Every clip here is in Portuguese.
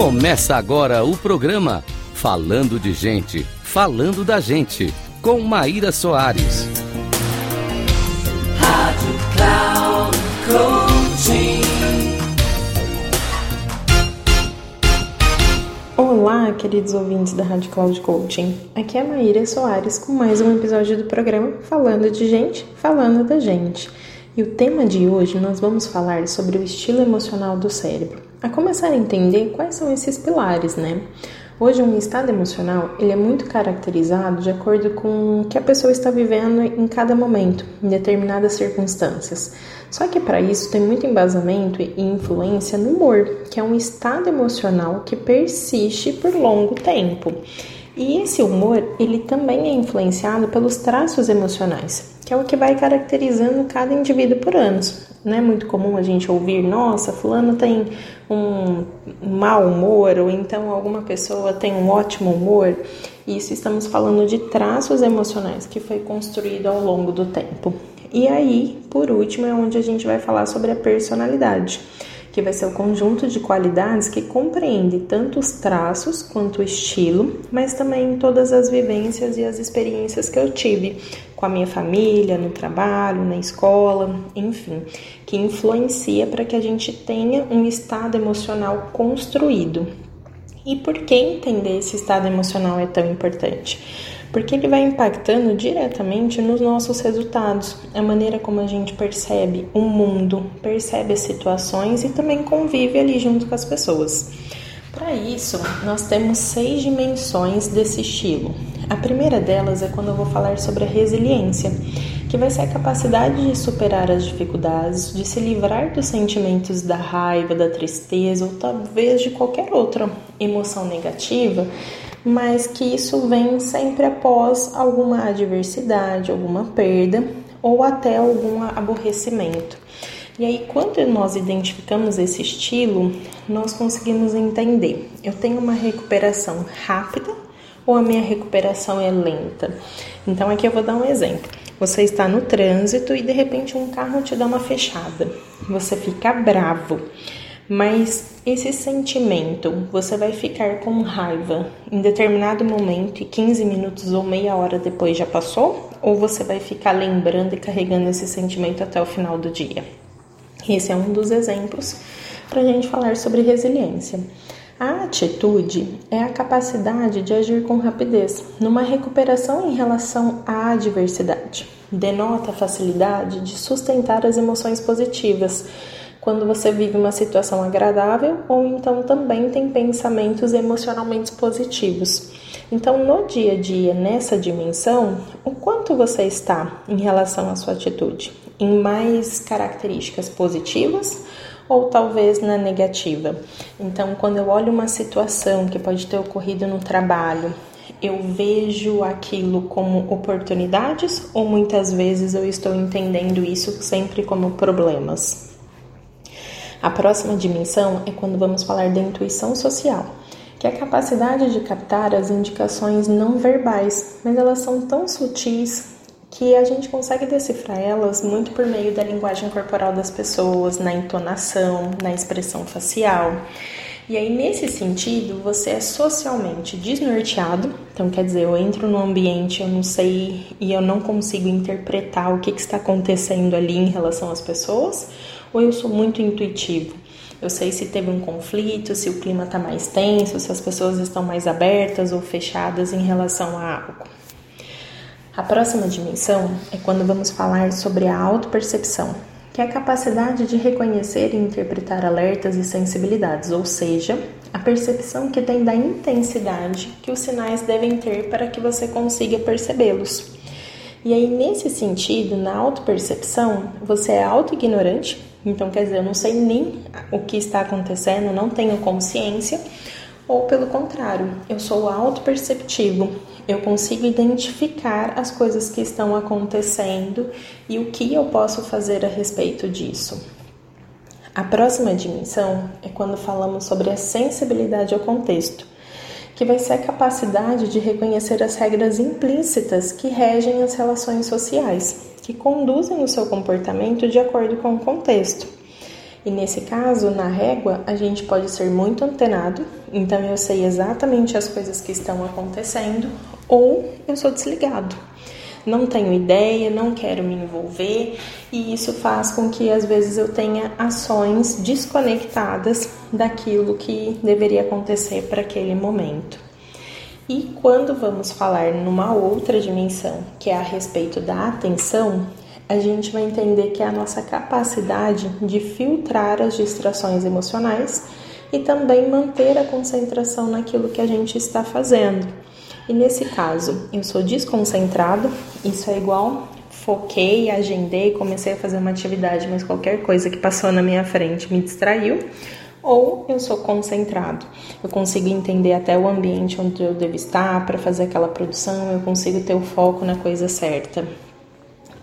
Começa agora o programa Falando de Gente, Falando da Gente, com Maíra Soares. Rádio Cloud Coaching. Olá, queridos ouvintes da Rádio Cloud Coaching. Aqui é a Maíra Soares com mais um episódio do programa Falando de Gente, Falando da Gente. E o tema de hoje nós vamos falar sobre o estilo emocional do cérebro. A começar a entender quais são esses pilares, né? Hoje, um estado emocional ele é muito caracterizado de acordo com o que a pessoa está vivendo em cada momento, em determinadas circunstâncias. Só que para isso tem muito embasamento e influência no humor, que é um estado emocional que persiste por longo tempo. E esse humor, ele também é influenciado pelos traços emocionais, que é o que vai caracterizando cada indivíduo por anos. Não é muito comum a gente ouvir, nossa, fulano tem um mau humor, ou então alguma pessoa tem um ótimo humor. Isso estamos falando de traços emocionais que foi construído ao longo do tempo. E aí, por último, é onde a gente vai falar sobre a personalidade que vai ser o conjunto de qualidades que compreende tanto os traços quanto o estilo, mas também todas as vivências e as experiências que eu tive com a minha família, no trabalho, na escola, enfim, que influencia para que a gente tenha um estado emocional construído. E por que entender esse estado emocional é tão importante? Porque ele vai impactando diretamente nos nossos resultados, a maneira como a gente percebe o mundo, percebe as situações e também convive ali junto com as pessoas. Para isso, nós temos seis dimensões desse estilo. A primeira delas é quando eu vou falar sobre a resiliência, que vai ser a capacidade de superar as dificuldades, de se livrar dos sentimentos da raiva, da tristeza ou talvez de qualquer outra emoção negativa mas que isso vem sempre após alguma adversidade, alguma perda ou até algum aborrecimento. E aí, quando nós identificamos esse estilo, nós conseguimos entender: eu tenho uma recuperação rápida ou a minha recuperação é lenta? Então, aqui eu vou dar um exemplo. Você está no trânsito e de repente um carro te dá uma fechada. Você fica bravo. Mas esse sentimento, você vai ficar com raiva em determinado momento e 15 minutos ou meia hora depois já passou? Ou você vai ficar lembrando e carregando esse sentimento até o final do dia? Esse é um dos exemplos para a gente falar sobre resiliência. A atitude é a capacidade de agir com rapidez numa recuperação em relação à adversidade. Denota a facilidade de sustentar as emoções positivas quando você vive uma situação agradável ou então também tem pensamentos emocionalmente positivos. Então, no dia a dia, nessa dimensão, o quanto você está em relação à sua atitude? Em mais características positivas ou talvez na negativa? Então, quando eu olho uma situação que pode ter ocorrido no trabalho, eu vejo aquilo como oportunidades ou muitas vezes eu estou entendendo isso sempre como problemas? A próxima dimensão é quando vamos falar da intuição social, que é a capacidade de captar as indicações não verbais, mas elas são tão sutis que a gente consegue decifrar elas muito por meio da linguagem corporal das pessoas, na entonação, na expressão facial. E aí, nesse sentido, você é socialmente desnorteado. Então, quer dizer, eu entro no ambiente, eu não sei e eu não consigo interpretar o que, que está acontecendo ali em relação às pessoas ou eu sou muito intuitivo? Eu sei se teve um conflito, se o clima está mais tenso, se as pessoas estão mais abertas ou fechadas em relação a algo. A próxima dimensão é quando vamos falar sobre a autopercepção, que é a capacidade de reconhecer e interpretar alertas e sensibilidades, ou seja, a percepção que tem da intensidade que os sinais devem ter para que você consiga percebê-los. E aí, nesse sentido, na autopercepção, você é auto-ignorante, então, quer dizer, eu não sei nem o que está acontecendo, não tenho consciência, ou pelo contrário, eu sou auto-perceptivo, eu consigo identificar as coisas que estão acontecendo e o que eu posso fazer a respeito disso. A próxima dimensão é quando falamos sobre a sensibilidade ao contexto, que vai ser a capacidade de reconhecer as regras implícitas que regem as relações sociais que conduzem o seu comportamento de acordo com o contexto. E nesse caso, na régua, a gente pode ser muito antenado, então eu sei exatamente as coisas que estão acontecendo, ou eu sou desligado. Não tenho ideia, não quero me envolver, e isso faz com que às vezes eu tenha ações desconectadas daquilo que deveria acontecer para aquele momento. E quando vamos falar numa outra dimensão, que é a respeito da atenção, a gente vai entender que é a nossa capacidade de filtrar as distrações emocionais e também manter a concentração naquilo que a gente está fazendo. E nesse caso, eu sou desconcentrado, isso é igual foquei, agendei, comecei a fazer uma atividade, mas qualquer coisa que passou na minha frente me distraiu, ou eu sou concentrado. Eu consigo entender até o ambiente onde eu devo estar para fazer aquela produção, eu consigo ter o foco na coisa certa.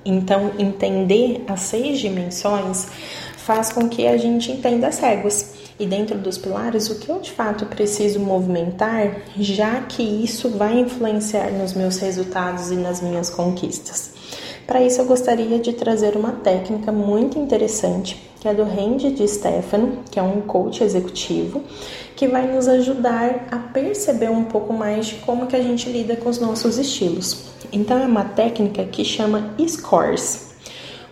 Então, entender as seis dimensões faz com que a gente entenda as réguas. E dentro dos pilares, o que eu de fato preciso movimentar, já que isso vai influenciar nos meus resultados e nas minhas conquistas. Para isso, eu gostaria de trazer uma técnica muito interessante, que é do Randy de Stefano, que é um coach executivo, que vai nos ajudar a perceber um pouco mais de como que a gente lida com os nossos estilos. Então é uma técnica que chama SCORES.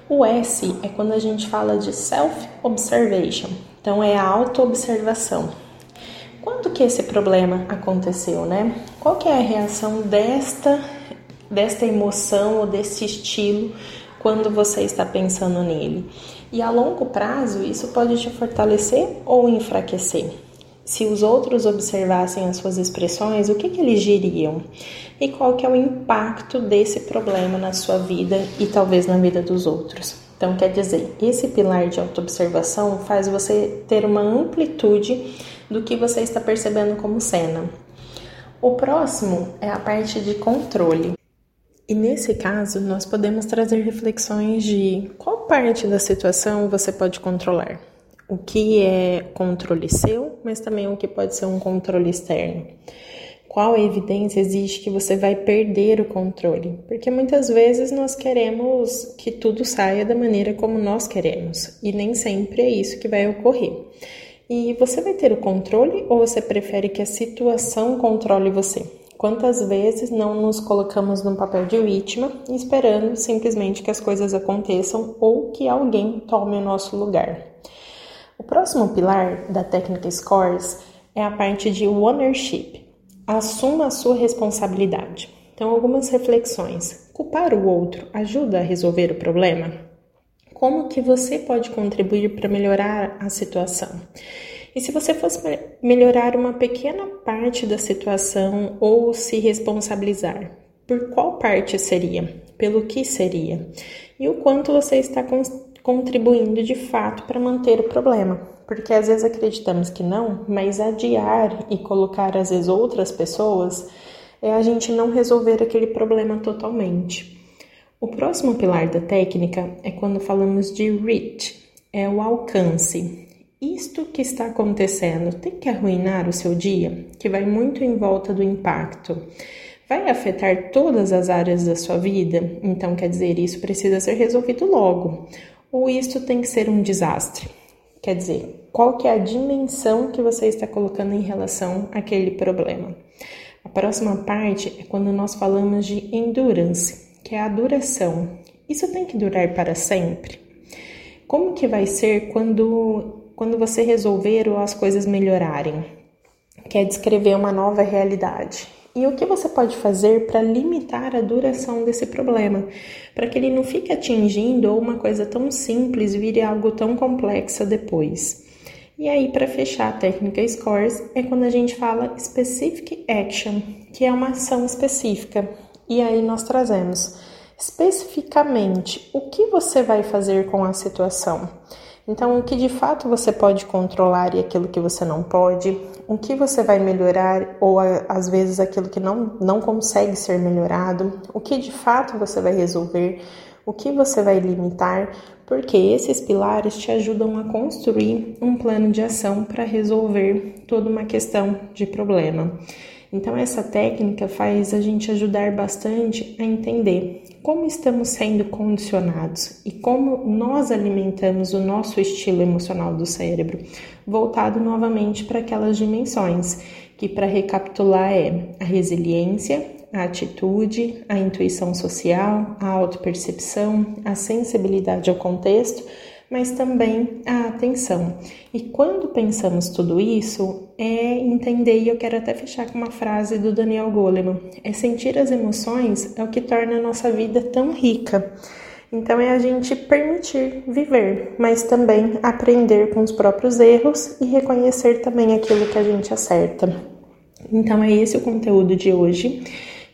O S é quando a gente fala de self-observation, então é a auto-observação. Quando que esse problema aconteceu, né? Qual que é a reação desta desta emoção ou desse estilo quando você está pensando nele? E a longo prazo, isso pode te fortalecer ou enfraquecer se os outros observassem as suas expressões, o que, que eles diriam? E qual que é o impacto desse problema na sua vida e talvez na vida dos outros? Então, quer dizer, esse pilar de autoobservação faz você ter uma amplitude do que você está percebendo como cena. O próximo é a parte de controle. E nesse caso, nós podemos trazer reflexões de qual parte da situação você pode controlar o que é controle seu, mas também o que pode ser um controle externo. Qual evidência existe que você vai perder o controle? Porque muitas vezes nós queremos que tudo saia da maneira como nós queremos, e nem sempre é isso que vai ocorrer. E você vai ter o controle ou você prefere que a situação controle você? Quantas vezes não nos colocamos no papel de vítima, esperando simplesmente que as coisas aconteçam ou que alguém tome o nosso lugar? O próximo pilar da técnica SCORES é a parte de ownership. Assuma a sua responsabilidade. Então, algumas reflexões. Culpar o outro ajuda a resolver o problema? Como que você pode contribuir para melhorar a situação? E se você fosse melhorar uma pequena parte da situação ou se responsabilizar, por qual parte seria? Pelo que seria? E o quanto você está contribuindo de fato para manter o problema. Porque às vezes acreditamos que não, mas adiar e colocar às vezes outras pessoas é a gente não resolver aquele problema totalmente. O próximo pilar da técnica é quando falamos de reach, é o alcance. Isto que está acontecendo tem que arruinar o seu dia, que vai muito em volta do impacto. Vai afetar todas as áreas da sua vida? Então, quer dizer, isso precisa ser resolvido logo ou isto tem que ser um desastre? Quer dizer, qual que é a dimensão que você está colocando em relação àquele problema? A próxima parte é quando nós falamos de endurance, que é a duração. Isso tem que durar para sempre? Como que vai ser quando, quando você resolver ou as coisas melhorarem? Quer descrever uma nova realidade. E o que você pode fazer para limitar a duração desse problema, para que ele não fique atingindo ou uma coisa tão simples vire algo tão complexo depois? E aí, para fechar a técnica SCORES, é quando a gente fala Specific Action, que é uma ação específica. E aí nós trazemos especificamente o que você vai fazer com a situação. Então, o que de fato você pode controlar e aquilo que você não pode, o que você vai melhorar ou às vezes aquilo que não, não consegue ser melhorado, o que de fato você vai resolver, o que você vai limitar, porque esses pilares te ajudam a construir um plano de ação para resolver toda uma questão de problema. Então, essa técnica faz a gente ajudar bastante a entender como estamos sendo condicionados e como nós alimentamos o nosso estilo emocional do cérebro, voltado novamente para aquelas dimensões, que, para recapitular, é a resiliência, a atitude, a intuição social, a autopercepção, a sensibilidade ao contexto mas também a atenção. E quando pensamos tudo isso, é entender, e eu quero até fechar com uma frase do Daniel Goleman: é sentir as emoções é o que torna a nossa vida tão rica. Então é a gente permitir viver, mas também aprender com os próprios erros e reconhecer também aquilo que a gente acerta. Então é esse o conteúdo de hoje.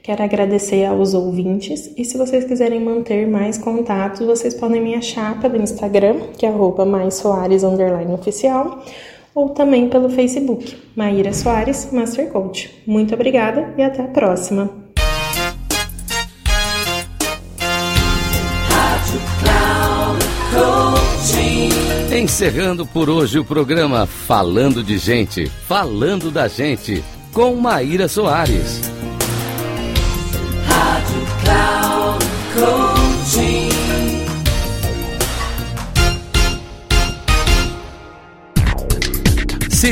Quero agradecer aos ouvintes e se vocês quiserem manter mais contatos, vocês podem me achar pelo Instagram, que é arroba ou também pelo Facebook, Maíra Soares Master Coach. Muito obrigada e até a próxima! Encerrando por hoje o programa Falando de Gente, Falando da Gente, com Maíra Soares.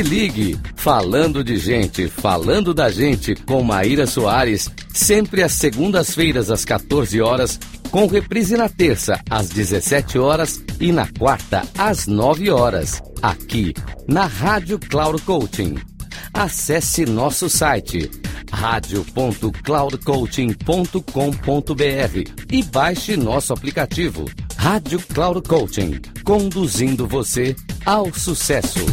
Ligue, falando de gente, falando da gente com Maíra Soares, sempre às segundas-feiras às 14 horas, com reprise na terça às 17 horas e na quarta às 9 horas, aqui na Rádio Cloud Coaching. Acesse nosso site radio.cloudcoaching.com.br e baixe nosso aplicativo Rádio Cloud Coaching, conduzindo você ao sucesso.